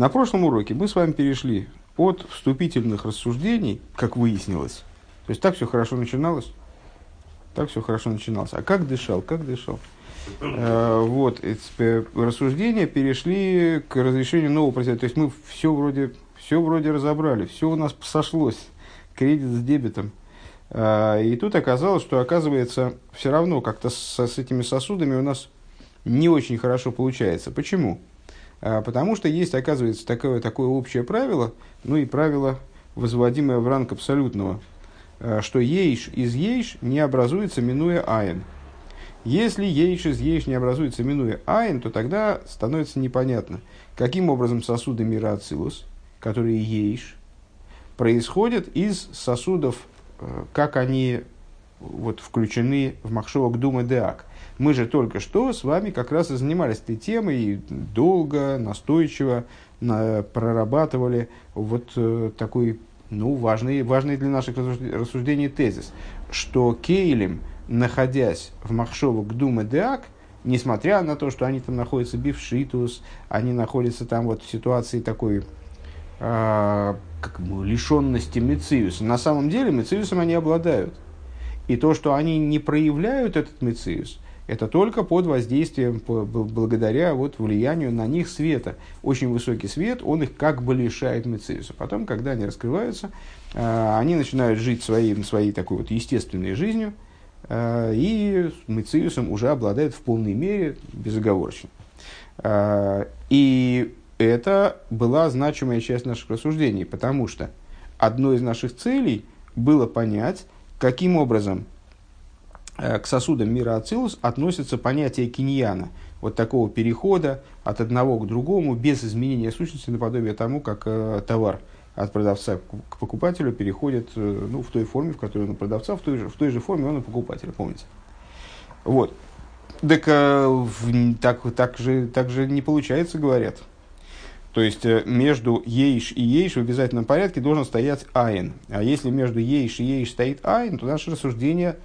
На прошлом уроке мы с вами перешли от вступительных рассуждений, как выяснилось. То есть так все хорошо начиналось. Так все хорошо начиналось. А как дышал, как дышал? Э, вот, рассуждения перешли к разрешению нового процесса. То есть мы все вроде, все вроде разобрали, все у нас сошлось. Кредит с дебетом. Э, и тут оказалось, что оказывается все равно как-то с, с этими сосудами у нас не очень хорошо получается. Почему? Э, потому что есть, оказывается, такое, такое общее правило, ну и правило, возводимое в ранг абсолютного, что ейш из ейш не образуется, минуя айн. Если ейш из ейш не образуется, минуя айн, то тогда становится непонятно, каким образом сосуды мира Ацилус, которые ейш, происходят из сосудов, э, как они вот, включены в Махшовок Дума Деак. Мы же только что с вами как раз и занимались этой темой, и долго, настойчиво на, прорабатывали вот э, такой ну, важный, важный для наших рассуждений тезис, что Кейлем – находясь в Махшову к Думе Деак, несмотря на то, что они там находятся бившитус, они находятся там вот в ситуации такой э, как, лишенности Мециуса. На самом деле Мециусом они обладают. И то, что они не проявляют этот Мециус, это только под воздействием, благодаря вот влиянию на них света. Очень высокий свет, он их как бы лишает Мециуса. Потом, когда они раскрываются, э, они начинают жить своей, своей такой вот естественной жизнью, Э, и Мециусом уже обладает в полной мере безоговорочно. Э, и это была значимая часть наших рассуждений, потому что одной из наших целей было понять, каким образом к сосудам мира Ацилус относится понятие киньяна, вот такого перехода от одного к другому без изменения сущности наподобие тому, как товар – от продавца к покупателю переходит э, ну, в той форме, в которой он у продавца, в той же, в той же форме он у покупателя, помните? Вот. Так, э, так, так, же, так же не получается, говорят. То есть э, между ейш и ейш в обязательном порядке должен стоять айн. А если между ейш и ейш стоит айн, то наши рассуждения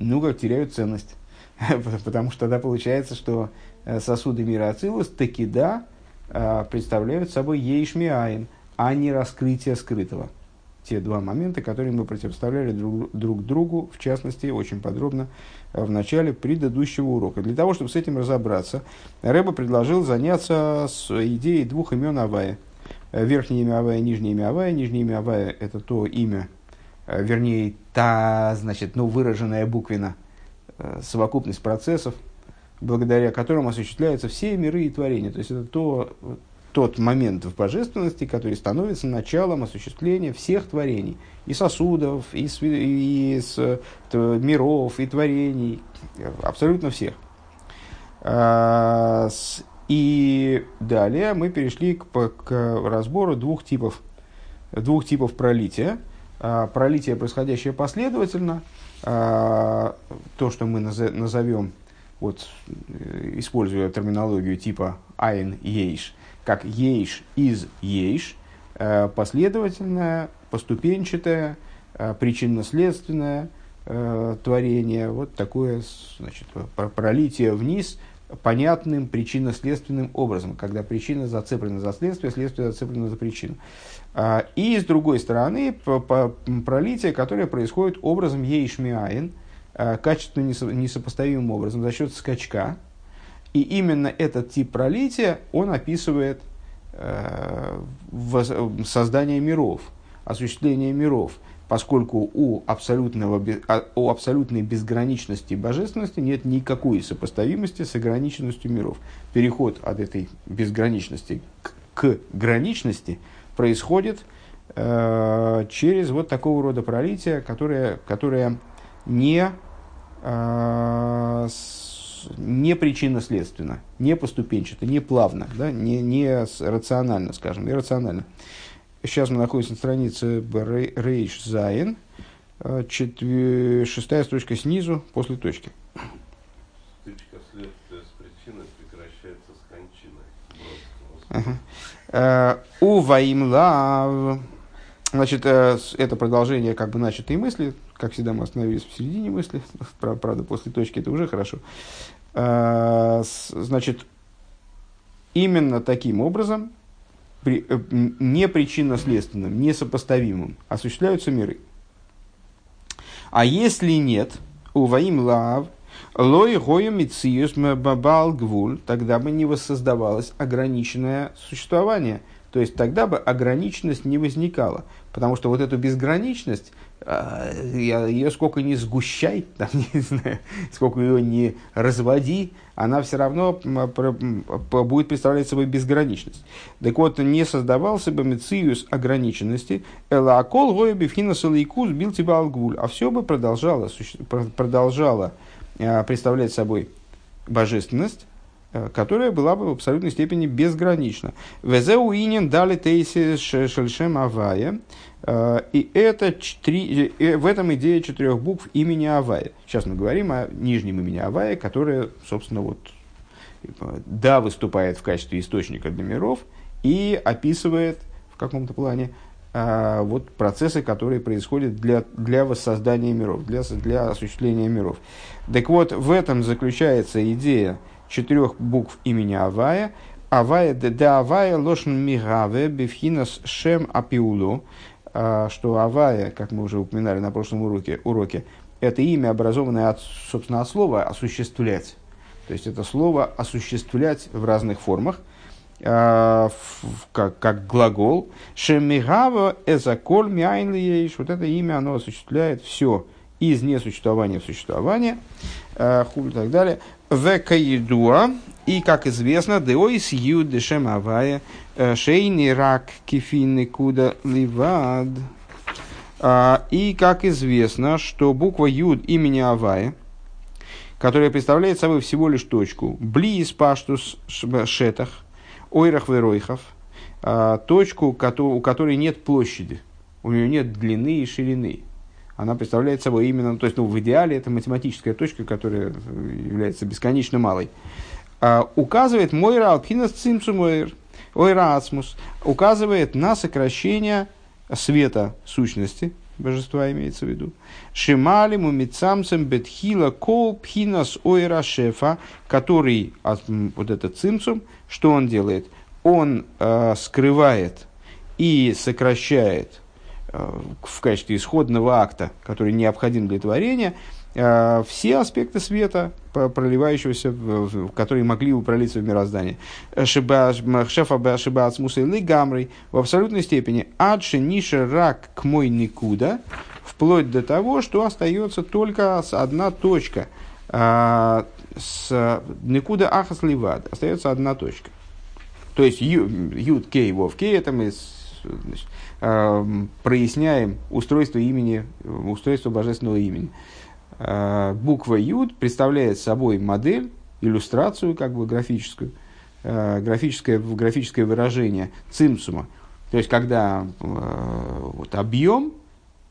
ну как теряют ценность. Потому что тогда получается, что сосуды мира Ацилус таки да представляют собой ейш ми айн – а не раскрытие скрытого. Те два момента, которые мы противоставляли друг, друг другу, в частности, очень подробно э, в начале предыдущего урока. Для того, чтобы с этим разобраться, Рэба предложил заняться с идеей двух имен Авая. Э, верхнее имя Авая, нижнее имя Авая. Нижнее имя Авая – это то имя, э, вернее, та, значит, ну, выраженная буквенно совокупность процессов, благодаря которым осуществляются все миры и творения. То есть это то, тот момент в божественности, который становится началом осуществления всех творений, и сосудов, и, и, и с, миров, и творений, абсолютно всех. А, и далее мы перешли к, к разбору двух типов, двух типов пролития. А, пролитие, происходящее последовательно, а, то, что мы назовем, вот, э, используя терминологию типа айн ейш, как ейш из ейш, э, последовательное, поступенчатое, э, причинно-следственное творение, вот такое значит, пролитие вниз понятным причинно-следственным образом, когда причина зацеплена за следствие, следствие зацеплено за причину. А, и с другой стороны, пролитие, которое происходит образом ейшмиаин, качественно несопоставимым образом за счет скачка, и именно этот тип пролития он описывает э, создание миров, осуществление миров, поскольку у, абсолютного, а, у абсолютной безграничности божественности нет никакой сопоставимости с ограниченностью миров. Переход от этой безграничности к, к граничности происходит э, через вот такого рода пролитие, которое, которое не э, не причинно-следственно, не поступенчато, не плавно, да, не, не рационально, скажем, иррационально. Сейчас мы находимся на странице Рейш Зайн, э, шестая строчка снизу, после точки. Стычка следствия с причиной прекращается с кончиной. Ага. Э, у Ваимлав. Значит, э, это продолжение как бы начатой мысли. Как всегда, мы остановились в середине мысли. Правда, после точки это уже хорошо. Э, значит, именно таким образом при, э, не причинно-следственным, несопоставимым, осуществляются миры. А если нет, у Ваим Лав, Лой Гою Мициус Бабал Гвуль, тогда бы не воссоздавалось ограниченное существование. То есть тогда бы ограниченность не возникала. Потому что вот эту безграничность а, ее сколько не сгущай, там, не знаю, сколько ее не разводи, она все равно будет представлять собой безграничность. Так вот, не создавался бы мециус ограниченности, элаакол гоя бифхина салейкус бил тебя алгуль, а все бы продолжало, продолжало а, представлять собой божественность, которая была бы в абсолютной степени безгранична. Везеу инин дали тейси шельшем авая. Э, и это три, э, в этом идея четырех букв имени Авая. Сейчас мы говорим о нижнем имени Авая, которое, собственно, вот, да, выступает в качестве источника для миров и описывает в каком-то плане вот процессы, которые происходят для, для воссоздания миров, для, для осуществления миров. Так вот, в этом заключается идея четырех букв имени Авая. Авая де Авая лошен мигаве бифхинас шем апиулу, а, что Авая, как мы уже упоминали на прошлом уроке, уроке это имя, образованное от, собственно, от слова «осуществлять». То есть это слово «осуществлять» в разных формах, как, как глагол. Шемигава эзаколь мяйн Вот это имя, оно осуществляет все из несуществования в существование. Хуль и так далее. Векаидуа, и, как известно, деойс ю дешем авая, э, шейни рак кефинный куда ливад. А, и, как известно, что буква Юд имени Авая, которая представляет собой всего лишь точку, близ паштус шетах, ойрах веройхов, а, точку, у которой нет площади, у нее нет длины и ширины она представляет собой именно, то есть ну, в идеале это математическая точка, которая является бесконечно малой, а, указывает Мойра Алпхинас Цимцумойр, Ойра Ацмус, указывает на сокращение света сущности, божества имеется в виду. Шимали мумицамцем бетхила кол пхинас ойра шефа, который, вот этот цимцум, что он делает? Он э, скрывает и сокращает в качестве исходного акта, который необходим для творения, э, все аспекты света, проливающегося, которые могли бы пролиться в мироздание. Шефа Шиба Ацмуса и Гамрой в абсолютной степени адши ниша рак к мой никуда, вплоть до того, что остается только одна точка. С никуда ахас ливад. Остается одна точка. То есть юд кей вов кей, это мы значит, э, проясняем устройство имени, устройство божественного имени. Э, буква Юд представляет собой модель, иллюстрацию как бы графическую, э, графическое, графическое выражение цимсума. То есть, когда э, вот, объем,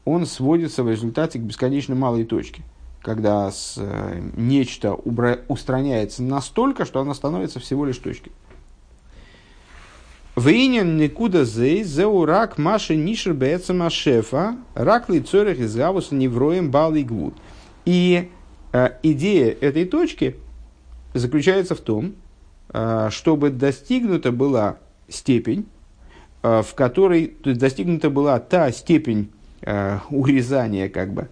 он сводится в результате к бесконечно малой точке. Когда с, э, нечто убра- устраняется настолько, что оно становится всего лишь точкой. Вейнин никуда зей, зеу рак маши нишер бецема шефа, рак лицорих из гавуса невроем бал и гвуд. И э, идея этой точки заключается в том, э, чтобы достигнута была степень, э, в которой то есть достигнута была та степень урезания как бы,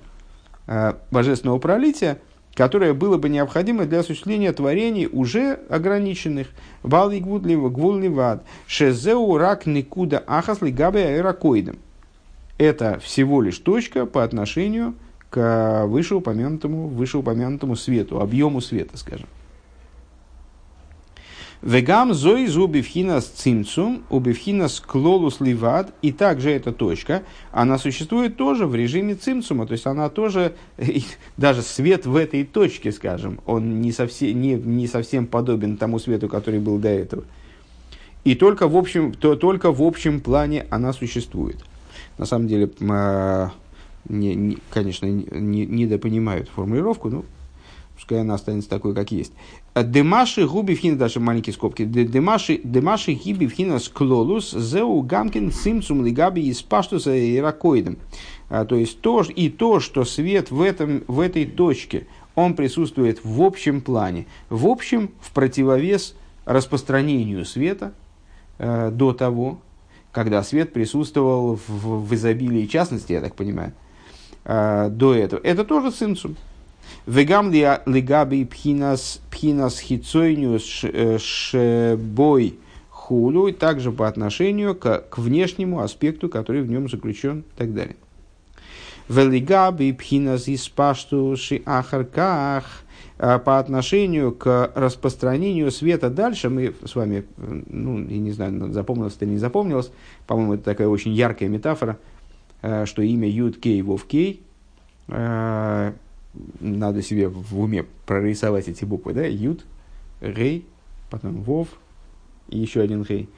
божественного пролития, которое было бы необходимо для осуществления творений уже ограниченных. Бали гвульливад, шезеу рак никуда ахасли габе аэрокоидом. Это всего лишь точка по отношению к вышеупомянутому, вышеупомянутому свету, объему света, скажем. Вегам зои зубивхинас цимцум, убивхинас клолус ливад, и также эта точка, она существует тоже в режиме цимцума, то есть она тоже, даже свет в этой точке, скажем, он не совсем, не, не совсем подобен тому свету, который был до этого. И только в общем, то, только в общем плане она существует. На самом деле, а, не, не, конечно, не, недопонимают формулировку, но пускай она останется такой, как есть. Демаши губи вхина, даже маленькие скобки. Демаши, демаши гиби вхина склолус зеу гамкин симцум лигаби из паштуса и ракоидом. А, то есть то, и то, что свет в, этом, в этой точке, он присутствует в общем плане. В общем, в противовес распространению света э, до того, когда свет присутствовал в, в изобилии частности, я так понимаю, э, до этого. Это тоже цимсум. Вегам лигаби пхинас, пхинас хицойниус шебой хулу, и также по отношению к, к внешнему аспекту, который в нем заключен и так далее. Велигаби пхинас испашту ши ахарках, по отношению к распространению света дальше, мы с вами, ну, я не знаю, запомнилось или не запомнилось, по-моему, это такая очень яркая метафора, что имя Юд Кей Вов Кей, надо себе в уме прорисовать эти буквы, да, Юд, Рей, потом Вов и еще один Рей,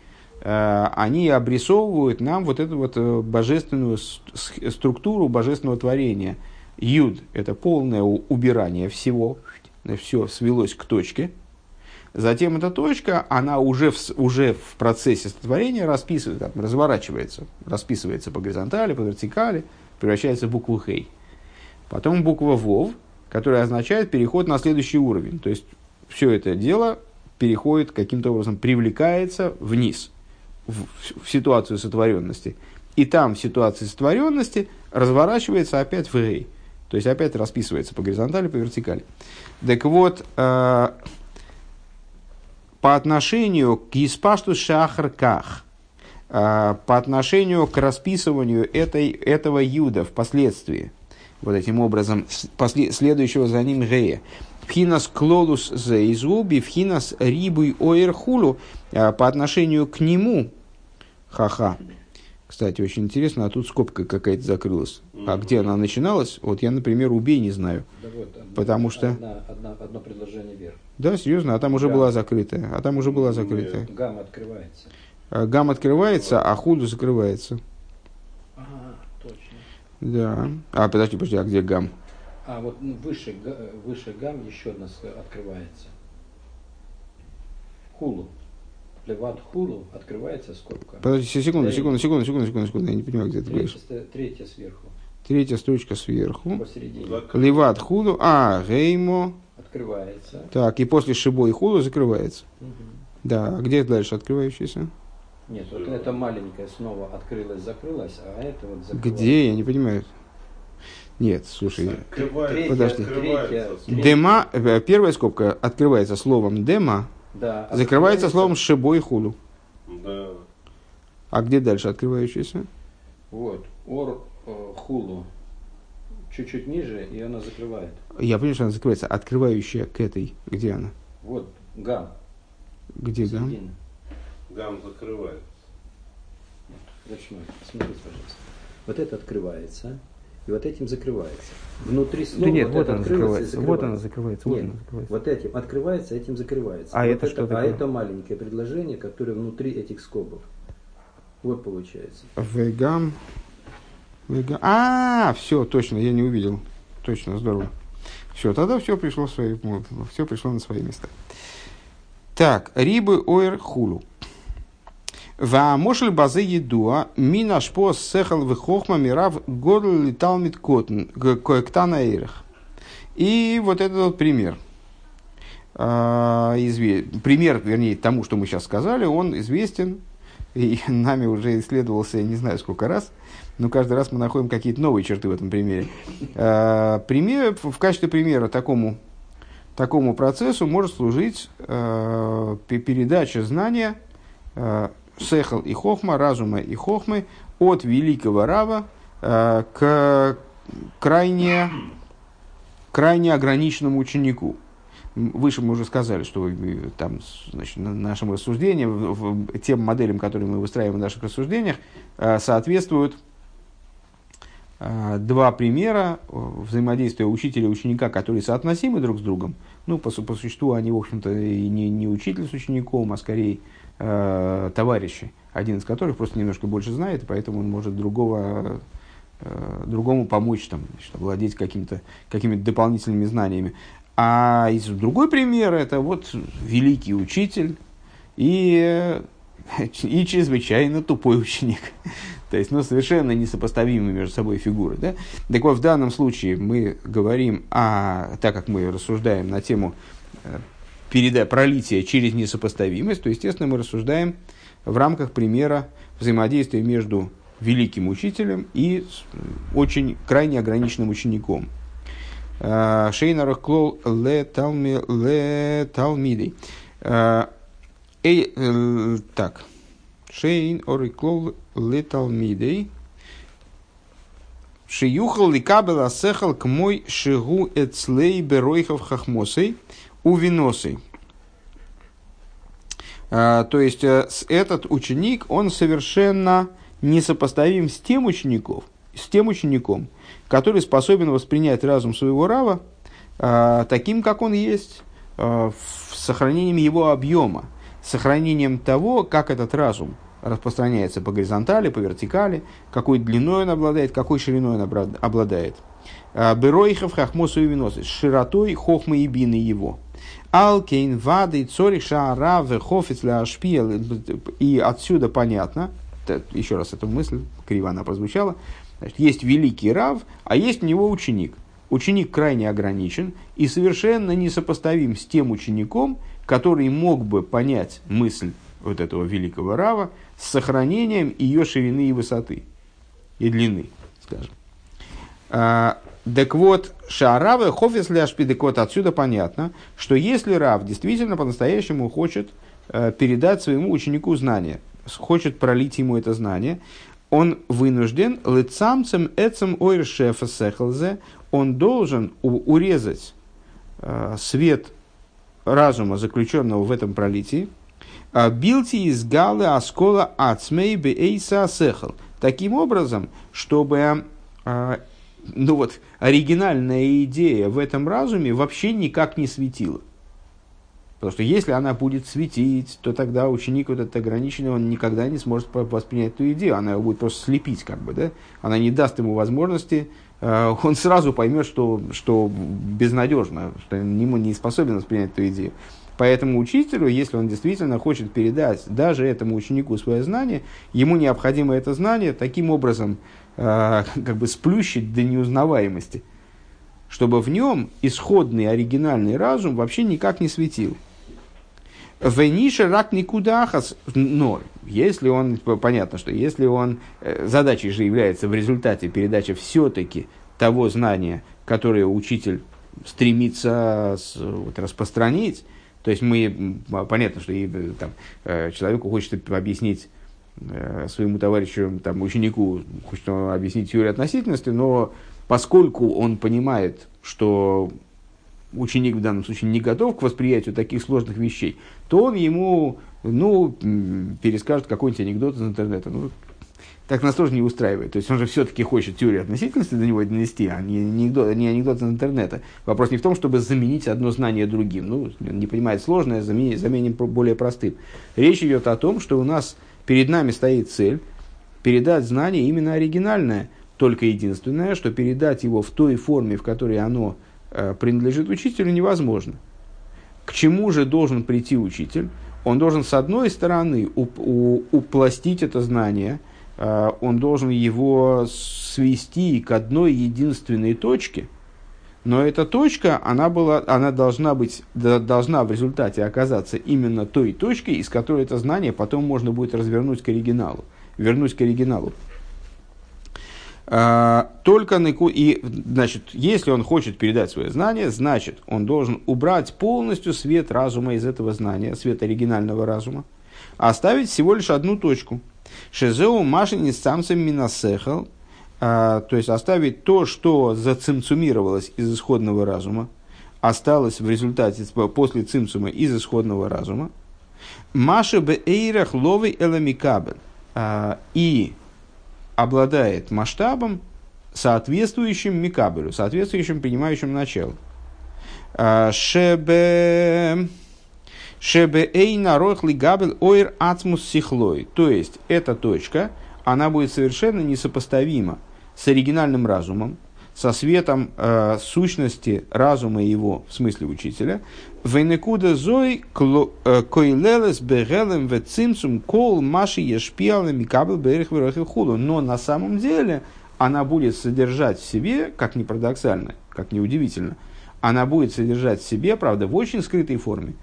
э, они обрисовывают нам вот эту вот э, божественную структуру божественного творения. Юд – это полное убирание всего, все свелось к точке. Затем эта точка, она уже в, уже в процессе сотворения расписывается, разворачивается, расписывается по горизонтали, по вертикали, превращается в букву Хей. Потом буква Вов, которая означает переход на следующий уровень. То есть все это дело переходит каким-то образом, привлекается вниз, в, в ситуацию сотворенности. И там в ситуации сотворенности разворачивается опять в рей. То есть опять расписывается по горизонтали, по вертикали. Так вот, э, по отношению к Испашту Шахарках, э, по отношению к расписыванию этой, этого юда впоследствии, вот этим образом, после, следующего за ним Гея. Пхинас клолус зейзуби, пхинас рибуй оэрхулу, а, по отношению к нему, ха-ха. Кстати, очень интересно, а тут скобка какая-то закрылась. А где она начиналась? Вот я, например, убей не знаю. Да вот, одна, потому что... Одна, одна, одно предложение вверх. Да, серьезно, а там уже гам. была закрытая. А там уже была закрытая. Гам открывается. А, гам открывается, а худу закрывается. Да. А, подожди, подожди, а где гам? А вот ну, выше, выше гам еще одна открывается. Хулу. Леват хулу открывается скобка. Подожди, секунду, секунду, секунду, секунду, секунду, секунду, я не понимаю, где ты говоришь. Третья сверху. Третья строчка сверху. Посередине. Леват хулу, а, геймо. Открывается. Так, и после шибо и хулу закрывается. Угу. Да, а где дальше открывающийся? Нет, вот это маленькое снова открылось, закрылось, а это вот закрылось. Где? Я не понимаю. Нет, слушай, третья, подожди. Третья. Дема, э, первая скобка открывается словом дема, да, закрывается словом шибой худу. Да. А где дальше открывающаяся? Вот, ор э, хулу. Чуть-чуть ниже, и она закрывает. Я понимаю, что она закрывается. Открывающая к этой, где она? Вот, гам. Где гам? Гам закрывается. Ручной. Смотрите, пожалуйста. Вот это открывается, и вот этим закрывается. Внутри слова да нет, вот, вот она закрывается. Вот она закрывается. Вот нет, она закрывается. Вот этим открывается, этим закрывается. А вот это, что А такое? это маленькое предложение, которое внутри этих скобов. Вот получается. Вегам. Вегам. А, все, точно, я не увидел. Точно, здорово. Все, тогда все пришло, в свои, все пришло на свои места. Так, рибы ойр хулу. Ваамошель базы едуа, минаш по сехал вихохма мирав годл летал миткотн, коэктана эйрах. И вот этот вот пример. А, пример, вернее, тому, что мы сейчас сказали, он известен, и нами уже исследовался, я не знаю сколько раз, но каждый раз мы находим какие-то новые черты в этом примере. А, пример, в качестве примера такому, такому процессу может служить а, передача знания сехал и хохма, разума и хохмы от великого рава э, к крайне, крайне ограниченному ученику. Выше мы уже сказали, что там, значит, нашим рассуждениям, тем моделям, которые мы выстраиваем в наших рассуждениях, э, соответствуют э, два примера взаимодействия учителя и ученика, которые соотносимы друг с другом. Ну, по, по существу они, в общем-то, и не, не учитель с учеником, а скорее э, товарищи, один из которых просто немножко больше знает, поэтому он может другого, э, другому помочь там, значит, владеть каким-то, какими-то дополнительными знаниями. А из другой пример это вот великий учитель и, и чрезвычайно тупой ученик. То есть, ну, совершенно несопоставимые между собой фигуры. Да? Так вот, в данном случае мы говорим, о, так как мы рассуждаем на тему э, переда, пролития через несопоставимость, то, естественно, мы рассуждаем в рамках примера взаимодействие между великим учителем и очень крайне ограниченным учеником. Э, Шейнарах клол ле талмидей. Э, так. Шейн ориклол ле талмидей. Шиюхал ликабел асехал к мой шигу эцлей беройхов хахмосей у виносей. А, то есть э, этот ученик, он совершенно несопоставим с тем учеником, с тем учеником, который способен воспринять разум своего рава а, таким, как он есть, а, с сохранением его объема, сохранением того, как этот разум распространяется по горизонтали, по вертикали, какой длиной он обладает, какой шириной он обладает. А, Беройхов хахмосу и виносы, широтой хохмы и бины его. Алкейн, вады, цорих, шаара, вехофиц, ашпиел. И отсюда понятно, еще раз эту мысль, криво она прозвучала, значит, есть великий рав, а есть у него ученик. Ученик крайне ограничен и совершенно несопоставим с тем учеником, который мог бы понять мысль вот этого великого рава с сохранением ее ширины и высоты, и длины, скажем. Так вот, шарава хофис ляшпи, так вот отсюда понятно, что если рав действительно по-настоящему хочет э, передать своему ученику знание, хочет пролить ему это знание, он вынужден лицамцем эцем ойршефа сехлзе, он должен урезать э, свет разума, заключенного в этом пролитии, а билти из галы аскола ацмей бейса сехл. Таким образом, чтобы а, ну вот, оригинальная идея в этом разуме вообще никак не светила. Потому что если она будет светить, то тогда ученик вот этот ограниченный, он никогда не сможет воспринять эту идею. Она его будет просто слепить, как бы, да? Она не даст ему возможности, э, он сразу поймет, что, что безнадежно, что ему не способен воспринять эту идею. Поэтому учителю, если он действительно хочет передать даже этому ученику свое знание, ему необходимо это знание таким образом как бы сплющить до неузнаваемости, чтобы в нем исходный оригинальный разум вообще никак не светил. Вениша рак никудахас, но если он, понятно, что если он, э, задачей же является в результате передачи все-таки того знания, которое учитель стремится вот, распространить, то есть мы, понятно, что и, э, там, э, человеку хочет объяснить э, своему товарищу, там, ученику, хочет объяснить теорию относительности, но поскольку он понимает, что ученик в данном случае не готов к восприятию таких сложных вещей, то он ему, ну, перескажет какой-нибудь анекдот из интернета. Ну, так нас тоже не устраивает. То есть он же все-таки хочет теорию относительности до него донести, а не анекдот, не анекдот из интернета. Вопрос не в том, чтобы заменить одно знание другим. Ну, не понимает сложное, заменим, заменим более простым. Речь идет о том, что у нас перед нами стоит цель передать знание именно оригинальное, только единственное, что передать его в той форме, в которой оно э, принадлежит учителю, невозможно. К чему же должен прийти учитель? Он должен, с одной стороны, уп- у- упластить это знание – Э, он должен его свести к одной единственной точке, но эта точка, она, была, она должна, быть, должна в результате оказаться именно той точкой, из которой это знание потом можно будет развернуть к оригиналу, вернуть к оригиналу. Э, только и, значит, если он хочет передать свое знание, значит, он должен убрать полностью свет разума из этого знания, свет оригинального разума, а оставить всего лишь одну точку – Шезеу машини самцем минасехал, а, то есть оставить то, что зацимцумировалось из исходного разума, осталось в результате после цимцума из исходного разума. Маша бе эйрах ловый эламикабель. А, и обладает масштабом, соответствующим микабелю, соответствующим принимающим началу. А, шебе Шебе эйна рохли габель ойр ацмус сихлой. То есть, эта точка, она будет совершенно несопоставима с оригинальным разумом, со светом э, сущности разума его, в смысле учителя. Венекуда зой э, койлелес бегелем в цимсум кол маши ешпиалем микабел берех худу. Но на самом деле она будет содержать в себе, как ни парадоксально, как ни удивительно, она будет содержать в себе, правда, в очень скрытой форме,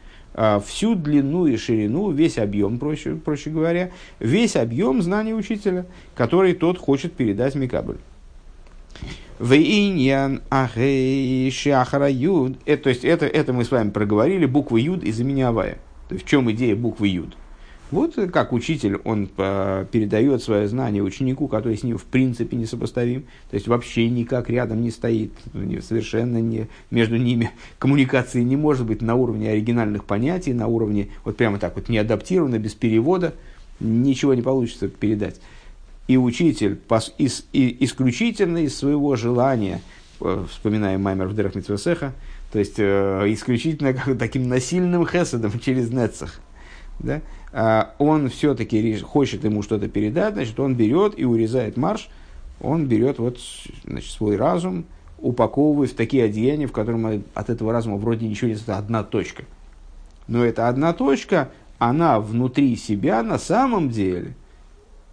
всю длину и ширину, весь объем, проще, проще говоря, весь объем знаний учителя, который тот хочет передать Микабль. Вейньян юд. Это, то есть это, это мы с вами проговорили, буква юд из имени. То есть в чем идея буквы юд? Вот как учитель, он э, передает свое знание ученику, который с ним в принципе не сопоставим, то есть вообще никак рядом не стоит, совершенно не, между ними коммуникации не может быть на уровне оригинальных понятий, на уровне вот прямо так вот не адаптированно, без перевода, ничего не получится передать. И учитель пос, из, и, исключительно из своего желания, э, вспоминаем Маймер в Дерах Митвесеха, то есть э, исключительно как, таким насильным хесадом через Нецах, да, а, он все-таки хочет ему что-то передать, значит, он берет и урезает марш, он берет вот, значит, свой разум, упаковывает в такие одеяния, в котором от этого разума вроде ничего нет, это одна точка. Но эта одна точка, она внутри себя на самом деле,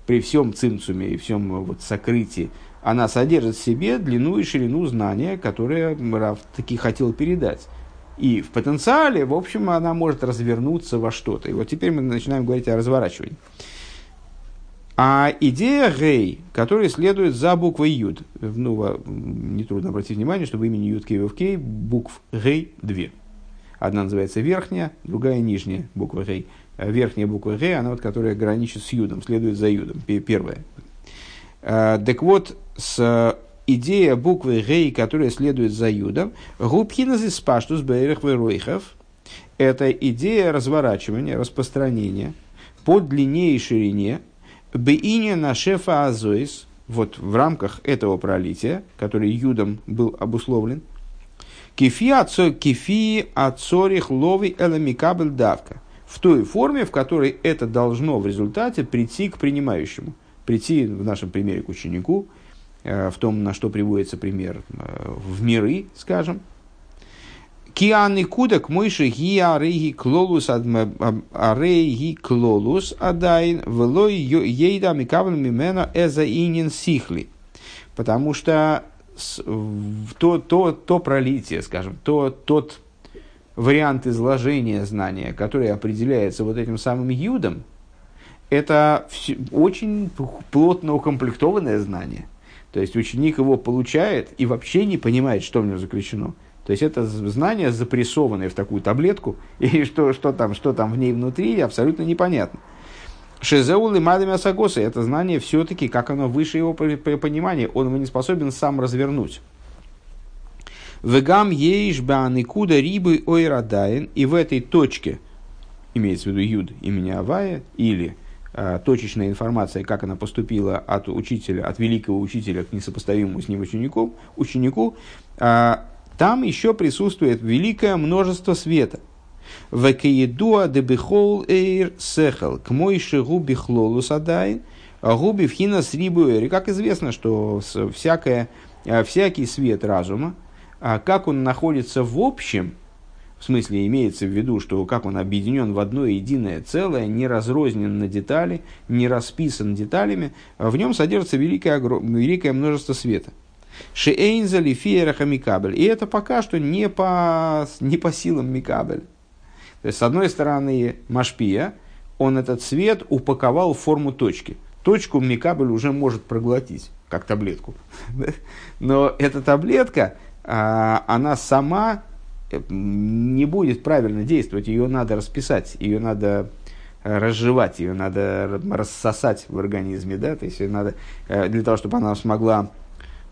при всем цимцуме и всем вот сокрытии, она содержит в себе длину и ширину знания, которые Раф таки хотел передать. И в потенциале, в общем, она может развернуться во что-то. И вот теперь мы начинаем говорить о разворачивании. А идея гей, которая следует за буквой Юд, ну, нетрудно обратить внимание, что в имени Юд Кей букв гей две. Одна называется верхняя, другая нижняя буква гей. Верхняя буква гей, она вот, которая граничит с Юдом, следует за Юдом, первая. А, так вот, с идея буквы Гей, которая следует за Юдом, губхина спаштус бейрах веройхов, это идея разворачивания, распространения по длине и ширине, бейня на шефа азоис, вот в рамках этого пролития, который Юдом был обусловлен, кефи ацорих лови эламикабель давка, в той форме, в которой это должно в результате прийти к принимающему, прийти в нашем примере к ученику – в том, на что приводится пример э, в миры, скажем. Кианы кудак мойши ги арейги клолус арейги клолус адайн велой ейда микавлен мимена эза инин сихли. Потому что то, то, то пролитие, скажем, то, тот вариант изложения знания, который определяется вот этим самым юдом, это очень плотно укомплектованное знание. То есть ученик его получает и вообще не понимает, что в нем заключено. То есть это знание, запрессованное в такую таблетку, и что, что, там, что там в ней внутри, абсолютно непонятно. Шезеул и Мадами Асагоса – это знание все-таки, как оно выше его понимания, он его не способен сам развернуть. Вегам ейш куда рибы ойрадаин, и в этой точке, имеется в виду юд имени Авая, или точечная информация, как она поступила от учителя, от великого учителя к несопоставимому с ним ученику, ученику э, там еще присутствует великое множество света. Векеедуа дебихол эйр сехал к мойши губи хлолус адайн, губи вхина с рибуэри. Как известно, что всякое, э, всякий свет разума, как он находится в общем – в смысле имеется в виду, что как он объединен в одно единое целое, не разрознен на детали, не расписан деталями, в нем содержится великое, великое множество света. Шеэйнза лифиераха микабель. И это пока что не по, не по силам микабель. То есть, с одной стороны, Машпия, он этот свет упаковал в форму точки. Точку микабель уже может проглотить, как таблетку. Но эта таблетка, а, она сама не будет правильно действовать, ее надо расписать, ее надо э, разжевать, ее надо рассосать в организме, да, то есть надо э, для того, чтобы она смогла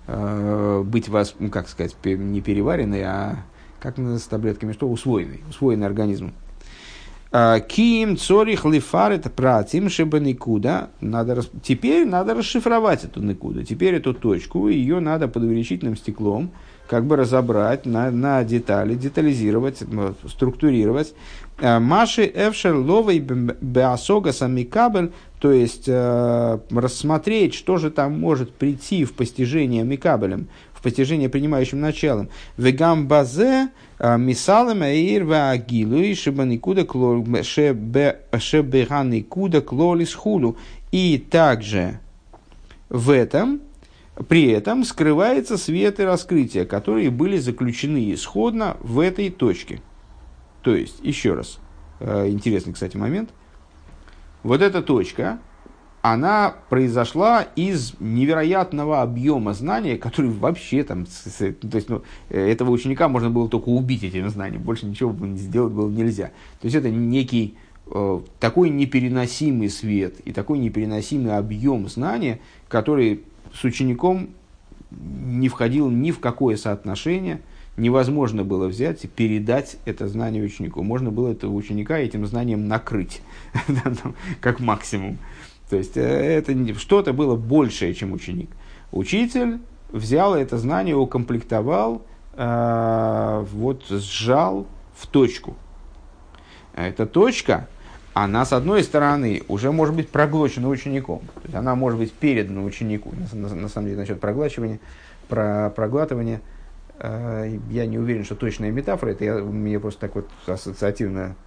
э, быть вас, ну, как сказать, не переваренной, а как с таблетками, что усвоенной, усвоенной организмом. Ким цорих лифарет пратим шиба никуда. Надо, теперь надо расшифровать эту никуда. Теперь эту точку, ее надо под увеличительным стеклом как бы разобрать на, на детали, детализировать, структурировать. Э, Маши Эвшер Ловой Беасога Самикабель, то есть э, рассмотреть, что же там может прийти в постижение Микабелем, в постижение принимающим началом. Вегам базе э, мисалем эйр ваагилу шебаникуда шебеганикуда клолис хулу. И также в этом при этом скрывается свет и раскрытие, которые были заключены исходно в этой точке. То есть, еще раз, Э, интересный, кстати, момент. Вот эта точка, она произошла из невероятного объема знания, который вообще там, то есть, ну, этого ученика можно было только убить этим знанием, больше ничего сделать было нельзя. То есть это некий э, такой непереносимый свет и такой непереносимый объем знания, который с учеником не входил ни в какое соотношение, невозможно было взять и передать это знание ученику. Можно было этого ученика этим знанием накрыть, как максимум. То есть э, это что-то было большее, чем ученик. Учитель взял это знание, укомплектовал, э, вот сжал в точку. Эта точка, она с одной стороны уже может быть проглочена учеником. То есть она может быть передана ученику. На, самом деле насчет проглачивания, про проглатывания, э, я не уверен, что точная метафора, это я, мне просто так вот ассоциативно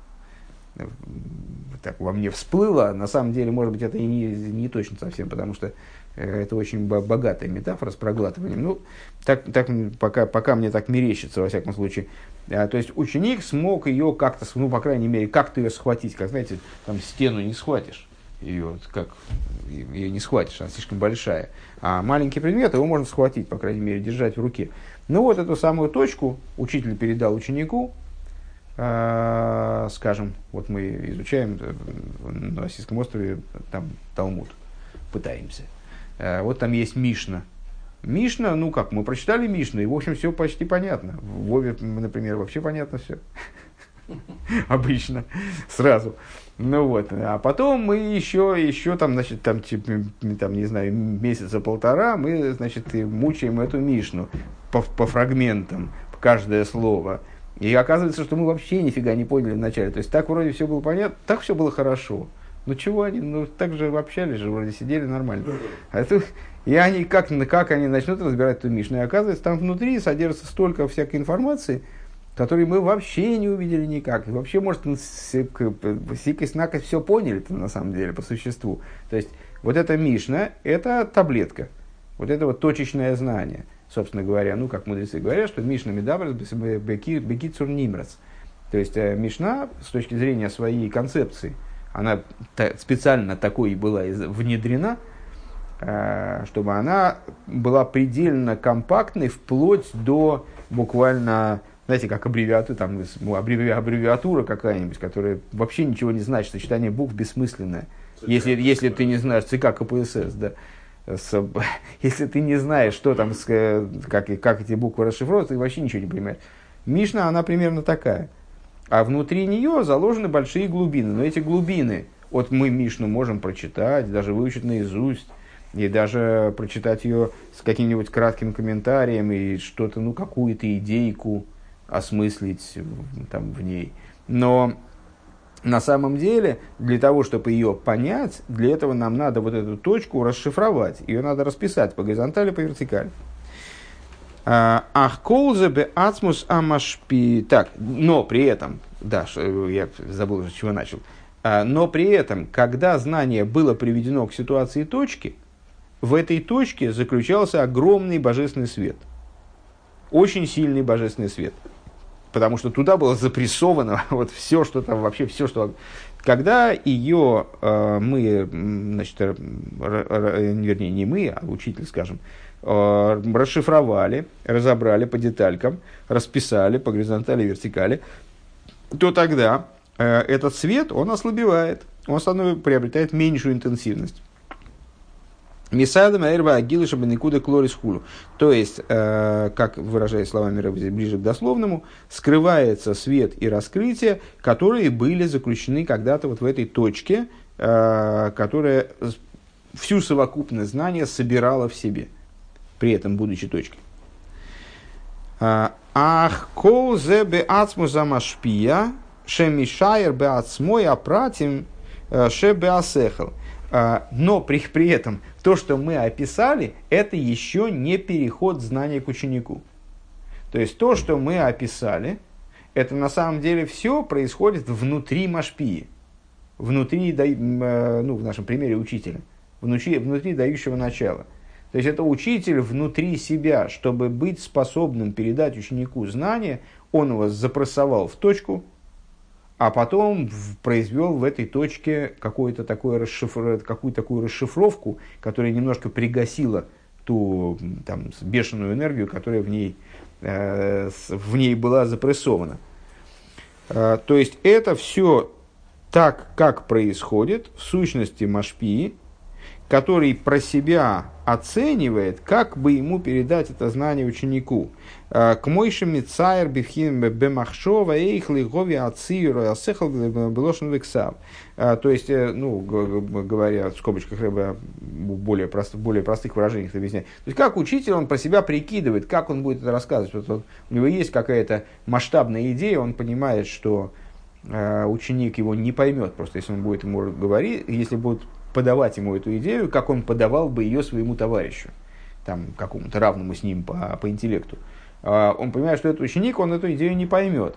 так во мне всплыло, на самом деле, может быть, это и не, не точно совсем, потому что э, это очень богатая метафора с проглатыванием. Ну, так, так пока, пока мне так мерещится, во всяком случае. А, то есть ученик смог ее как-то, ну, по крайней мере, как-то ее схватить, как, знаете, там стену не схватишь. Ее, как, ее не схватишь, она слишком большая. А маленький предмет, его можно схватить, по крайней мере, держать в руке. Ну вот эту самую точку учитель передал ученику, скажем, вот мы изучаем э, на Российском острове там Талмуд, пытаемся. А, вот там есть Мишна. Мишна, ну как, мы прочитали Мишну, и в общем все почти понятно. В Вове, например, вообще понятно все. Обычно, сразу. Ну вот, а потом мы еще, еще там, значит, там, типа, там, не знаю, месяца полтора мы, значит, мучаем эту Мишну по, по фрагментам, каждое слово – и оказывается, что мы вообще нифига не поняли вначале. То есть так вроде все было понятно, так все было хорошо. Ну чего они, ну так же общались же, вроде сидели нормально. А тут, и они, как, как они начнут разбирать эту Мишну, и оказывается, там внутри содержится столько всякой информации, которой мы вообще не увидели никак. И вообще, может, сикость-накость все поняли на самом деле, по существу. То есть, вот эта Мишна, это таблетка. Вот это вот точечное знание – собственно говоря, ну, как мудрецы говорят, что Мишна Медабрас Бекицур Нимрас. То есть э, Мишна, с точки зрения своей концепции, она специально такой и была внедрена, э, чтобы она была предельно компактной вплоть до буквально, знаете, как аббревиатура, там, ну, аббревиатура какая-нибудь, которая вообще ничего не значит, сочетание букв бессмысленное. Если, если ты не знаешь ЦК КПСС, да если ты не знаешь, что там, с, э, как, как эти буквы расшифровываются, ты вообще ничего не понимаешь. Мишна, она примерно такая. А внутри нее заложены большие глубины. Но эти глубины, вот мы Мишну можем прочитать, даже выучить наизусть, и даже прочитать ее с каким-нибудь кратким комментарием и что-то, ну, какую-то идейку осмыслить там, в ней. Но на самом деле, для того, чтобы ее понять, для этого нам надо вот эту точку расшифровать. Ее надо расписать по горизонтали, по вертикали. А, ах, колзе бе ацмус амашпи. Так, но при этом, да, я забыл, с чего начал. А, но при этом, когда знание было приведено к ситуации точки, в этой точке заключался огромный божественный свет. Очень сильный божественный свет потому что туда было запрессовано вот все, что там вообще все, что... Когда ее э, мы, значит, р, р, вернее, не мы, а учитель, скажем, э, расшифровали, разобрали по деталькам, расписали по горизонтали и вертикали, то тогда э, этот свет, он ослабевает, он становится, приобретает меньшую интенсивность. Мисадам Эрва Агилыша Беникуда Клорис Хулу. То есть, э, как выражая словами Рэбби ближе к дословному, скрывается свет и раскрытие, которые были заключены когда-то вот в этой точке, э, которая всю совокупность знания собирала в себе, при этом будучи точкой. Э, Ах, кол зе бе ацму замашпия, шемишайр бе ацмой апратим, ше бе асехал. А, но при, при этом то, что мы описали, это еще не переход знания к ученику. То есть то, что мы описали, это на самом деле все происходит внутри Машпии, внутри, э, ну, в нашем примере учителя, внутри, внутри дающего начала. То есть это учитель внутри себя, чтобы быть способным передать ученику знания, он его запрессовал в точку, а потом произвел в этой точке какую-то такую, расшифр... какую такую расшифровку, которая немножко пригасила ту там, бешеную энергию, которая в ней, э, в ней была запрессована. Э, то есть это все так, как происходит в сущности Машпии, который про себя оценивает, как бы ему передать это знание ученику. Э, К мойши мицайр бифхин бемахшова эйхли гови ациру асехал белошен вексав. Э, То есть, э, ну, говоря в скобочках рыба более, прост, более простых выражениях объясняет. То есть, как учитель, он про себя прикидывает, как он будет это рассказывать. Вот он- у него есть какая-то масштабная идея, он понимает, что ученик его не поймет, просто если он будет ему говорить, если будет подавать ему эту идею, как он подавал бы ее своему товарищу, там, какому-то равному с ним по, по интеллекту. А, Он понимает, что этот ученик, он эту идею не поймет.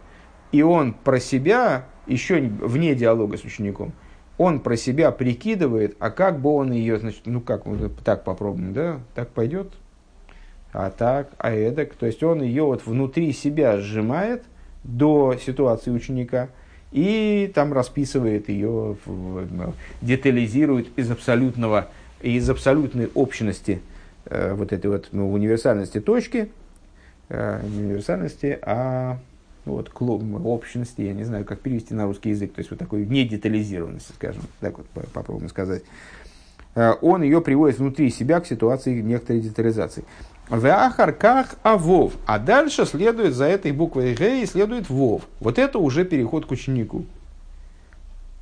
И он про себя, еще не- вне диалога с учеником, он про себя прикидывает, а как бы он ее, значит, ну как, вот так попробуем, да, так пойдет, а так, а эдак. То есть он ее вот внутри себя сжимает до ситуации ученика и там расписывает ее, в- детализирует из абсолютного, из абсолютной общности э, вот этой вот ну, универсальности точки, э, не универсальности, а ну, вот общности, я не знаю, как перевести на русский язык, то есть вот такой недетализированности, скажем, так вот по- попробуем сказать. Э, Он ее приводит внутри себя к ситуации некоторой детализации. В ахарках авов. А дальше следует за этой буквой Г и следует вов. Вот это уже переход к ученику.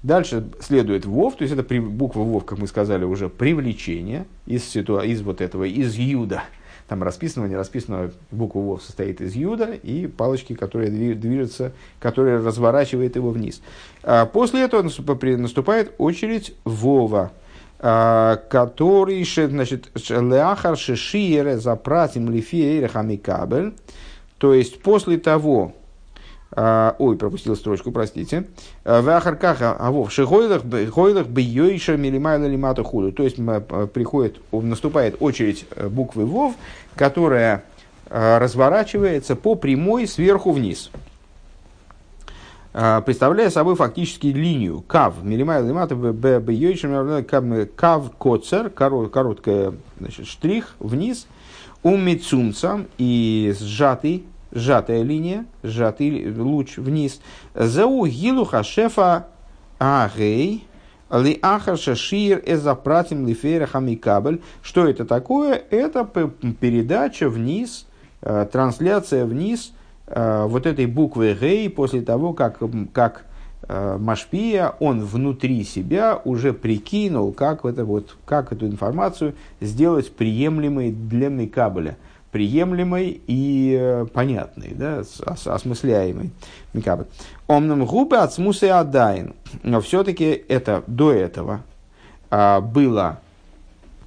Дальше следует вов, то есть это при- буква вов, как мы сказали уже, привлечение из, ситуа- из вот этого, из юда. Там расписанного, не расписанного, буква вов состоит из юда и палочки, которые дви- движутся, которые разворачивает его вниз. А после этого наступает очередь вова, который, ше- значит, леахар шишиере запратим лифиере хамикабель, то есть после того, а, ой, пропустил строчку, простите. А, В Ахаркаха, а вов, шигойлах бьёйша милимайла лимата худу. То есть приходит, наступает очередь э, буквы вов, которая разворачивается по прямой сверху вниз. А, представляя собой фактически линию кав, милимайла лимата бьёйша кав коцер, коро- короткая значит, штрих вниз, умицумцам и сжатый сжатая линия, сжатый луч вниз. Зау гилу хашефа агей ли ахар шашир эзапратим лифера хамикабель. Что это такое? Это передача вниз, э, трансляция вниз вот этой буквы гей после того, как, как э, Машпия, он внутри себя уже прикинул, как, это вот, как эту информацию сделать приемлемой для Микабеля приемлемой и э, понятной, да, осмысляемой. Микабель. Омном губы от смусы адайн. Но все-таки это до этого а, было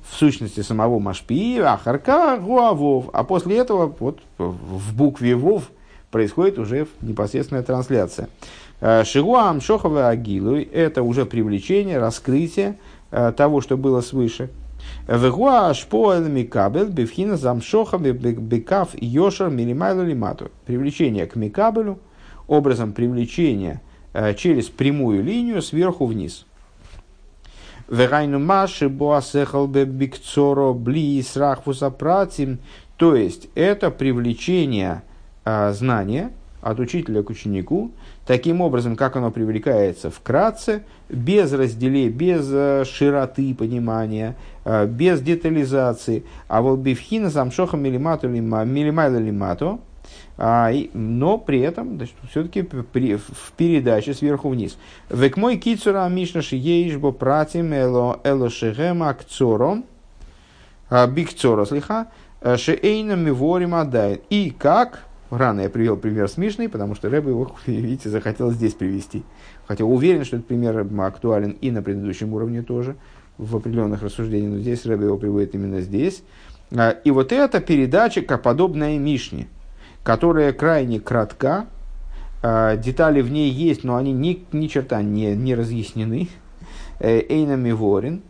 в сущности самого Машпии, Ахарка, Гуавов. А после этого вот в букве Вов происходит уже непосредственная трансляция. Э, Шигуам Шохова Агилу – это уже привлечение, раскрытие э, того, что было свыше. Вегуа шпоэл микабель бифхина замшоха бекав йошер милимайлу лимату. Привлечение к микабелю, образом привлечения э, через прямую линию сверху вниз. Вегайну маши боасехал бикцоро бли срахфуса пратим. То есть это привлечение э, знания от учителя к ученику, таким образом, как оно привлекается вкратце, без разделения, без э, широты понимания, э, без детализации. А вот бифхина замшоха милимату лима- милимайла лимато, а, но при этом все-таки в передаче сверху вниз. Век мой кицура мишна шиеишбо пратим эло эло шехем акцоро, а, бикцоро слиха, э, шеэйна миворим адай. И как, рано я привел пример с Мишной, потому что Рэбе его, видите, захотел здесь привести. Хотя уверен, что этот пример актуален и на предыдущем уровне тоже, в определенных рассуждениях, но здесь Рэбе его приводит именно здесь. А, И вот эта передача, подобная Мишне, которая крайне кратка, а, детали в ней есть, но они ни, ни черта не, не разъяснены. Э, Эйна Миворин.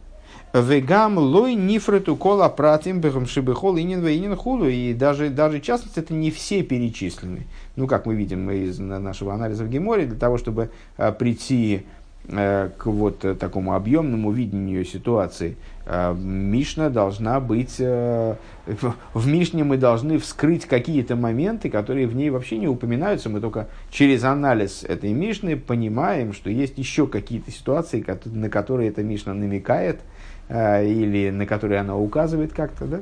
Вегам лой нифрету кола пратим бехам шибехол инин инин худу. И даже, даже частности это не все перечислены. Ну, как мы видим из нашего анализа в Геморе, для того, чтобы а, прийти а, к вот такому объемному видению ситуации, а, Мишна должна быть... А, в Мишне мы должны вскрыть какие-то моменты, которые в ней вообще не упоминаются. Мы только через анализ этой Мишны понимаем, что есть еще какие-то ситуации, на которые эта Мишна намекает, или на которые она указывает как-то, да?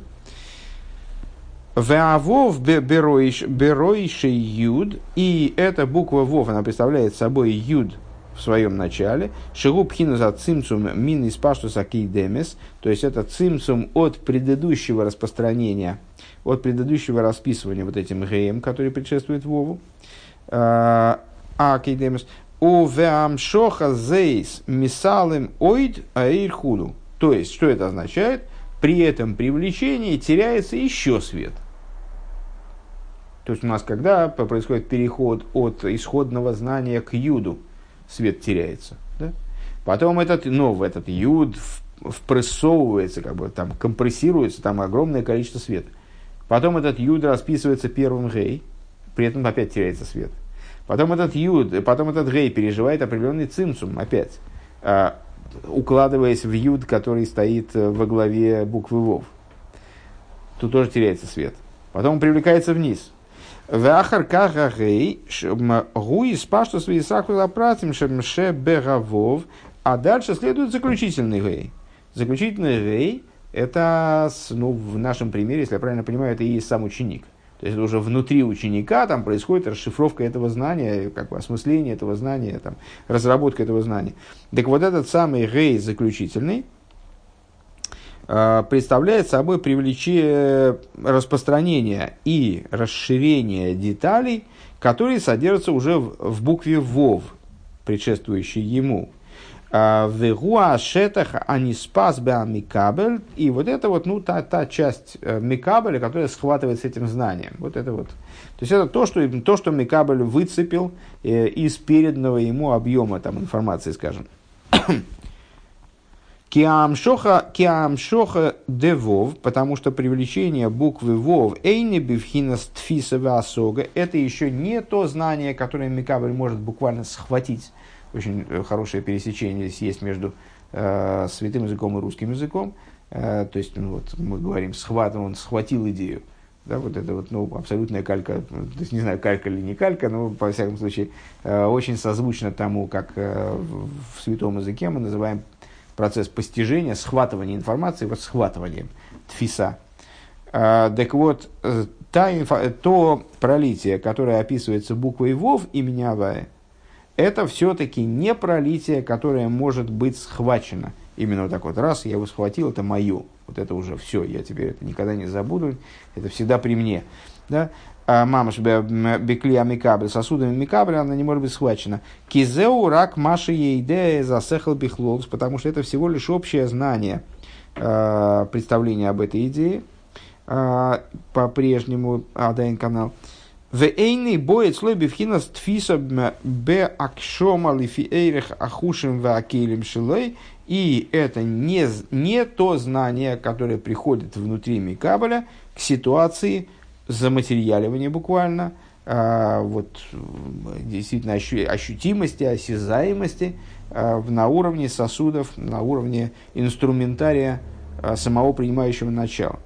Веавов беройший юд, и эта буква вов, она представляет собой юд в своем начале. Шигуб за цимцум мин из паштуса кейдемес, то есть это цимцум от предыдущего распространения, от предыдущего расписывания вот этим геем, который предшествует вову. А, а кейдемес. У веамшоха зейс мисалым ойд аирхуду. То есть, что это означает? При этом привлечении теряется еще свет. То есть у нас когда происходит переход от исходного знания к юду, свет теряется. Да? Потом этот, ну, в этот юд впрессовывается, как бы там компрессируется, там огромное количество света. Потом этот юд расписывается первым гей, при этом опять теряется свет. Потом этот юд, потом этот гей переживает определенный цимсум опять, а, укладываясь в юд, который стоит э, во главе буквы вов. Тут тоже теряется свет. Потом он привлекается вниз. Вахар кахагей гуи спашту свои сакула пратим шемше бегавов. А дальше следует заключительный гей. Заключительный гей – это, ну, в нашем примере, если я правильно понимаю, это и сам ученик. То есть это уже внутри ученика там происходит расшифровка этого знания, как бы осмысление этого знания, там, разработка этого знания. Так вот этот самый гей заключительный э, представляет собой привлечение распространения и расширение деталей, которые содержатся уже в, в букве ВОВ, предшествующей ему. А, Вегуа шетах они спас микабель. И вот это вот, ну, та, та часть э, микабеля, которая схватывает с этим знанием. Вот это вот. То есть это то, что, то, что микабель выцепил э, из переданного ему объема там, информации, скажем. Киамшоха, киамшоха девов, потому что привлечение буквы вов эйни бифхинас тфисова осога, это еще не то знание, которое Микабель может буквально схватить очень э, хорошее пересечение здесь есть между э, святым языком и русским языком. Э, то есть, ну, вот мы говорим, схват, он схватил идею. Да, вот это вот, ну, абсолютная калька, то есть, не знаю, калька или не калька, но, во всяком случае, э, очень созвучно тому, как э, в, святом языке мы называем процесс постижения, схватывания информации, вот схватыванием, тфиса. Э, так вот, э, та инфо, то пролитие, которое описывается буквой ВОВ имени Авая, это все-таки не пролитие, которое может быть схвачено. Именно вот так вот, раз, я его схватил, это мое. Вот это уже все, я теперь это никогда не забуду, это всегда при мне. Да? А мамаш бекли амикабель, сосудами микабеля, она не может быть схвачена. Кизеу рак маши ейде засехал бихлолс, потому что это всего лишь общее знание, э, представление об этой идее, э, по-прежнему Адайн канал. Вейный боец слой бифхина тфиса бе акшома лифи эйрех ахушим в акелем шилой. И это не, не то знание, которое приходит внутри Микабеля к ситуации заматериаливания буквально, а, вот, действительно ощу, ощутимости, осязаемости а, на уровне сосудов, на уровне инструментария а, самого принимающего начала.